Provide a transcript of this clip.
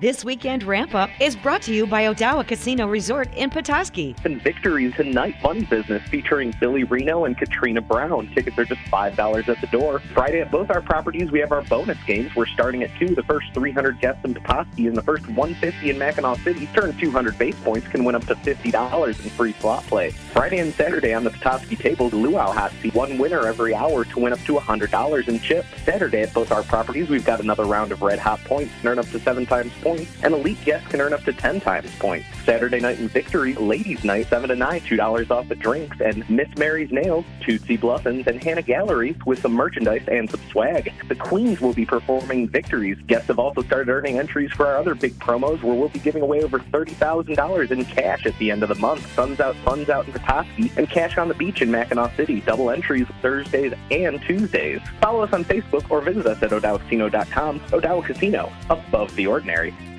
This weekend ramp up is brought to you by Odawa Casino Resort in Petoskey. And Victory Tonight Fun Business featuring Billy Reno and Katrina Brown. Tickets are just $5 at the door. Friday at both our properties, we have our bonus games. We're starting at 2. The first 300 guests in Petoskey and the first 150 in Mackinaw City turn 200 base points can win up to $50 in free slot play. Friday and Saturday on the Petoskey table, the Luau Hot Seat. One winner every hour to win up to $100 in chips. Saturday at both our properties, we've got another round of Red Hot Points. Earn up to 7 times points points, and elite guests can earn up to 10 times points. Saturday night in Victory, ladies' night, 7 to 9, $2 off the drinks, and Miss Mary's Nails, Tootsie Bluffins, and Hannah Gallery with some merchandise and some swag. The Queens will be performing Victories. Guests have also started earning entries for our other big promos where we'll be giving away over $30,000 in cash at the end of the month. Suns out, funds out in Petoskey, and cash on the beach in Mackinaw City. Double entries Thursdays and Tuesdays. Follow us on Facebook or visit us at odawacasino.com. Odawa Casino, above the ordinary.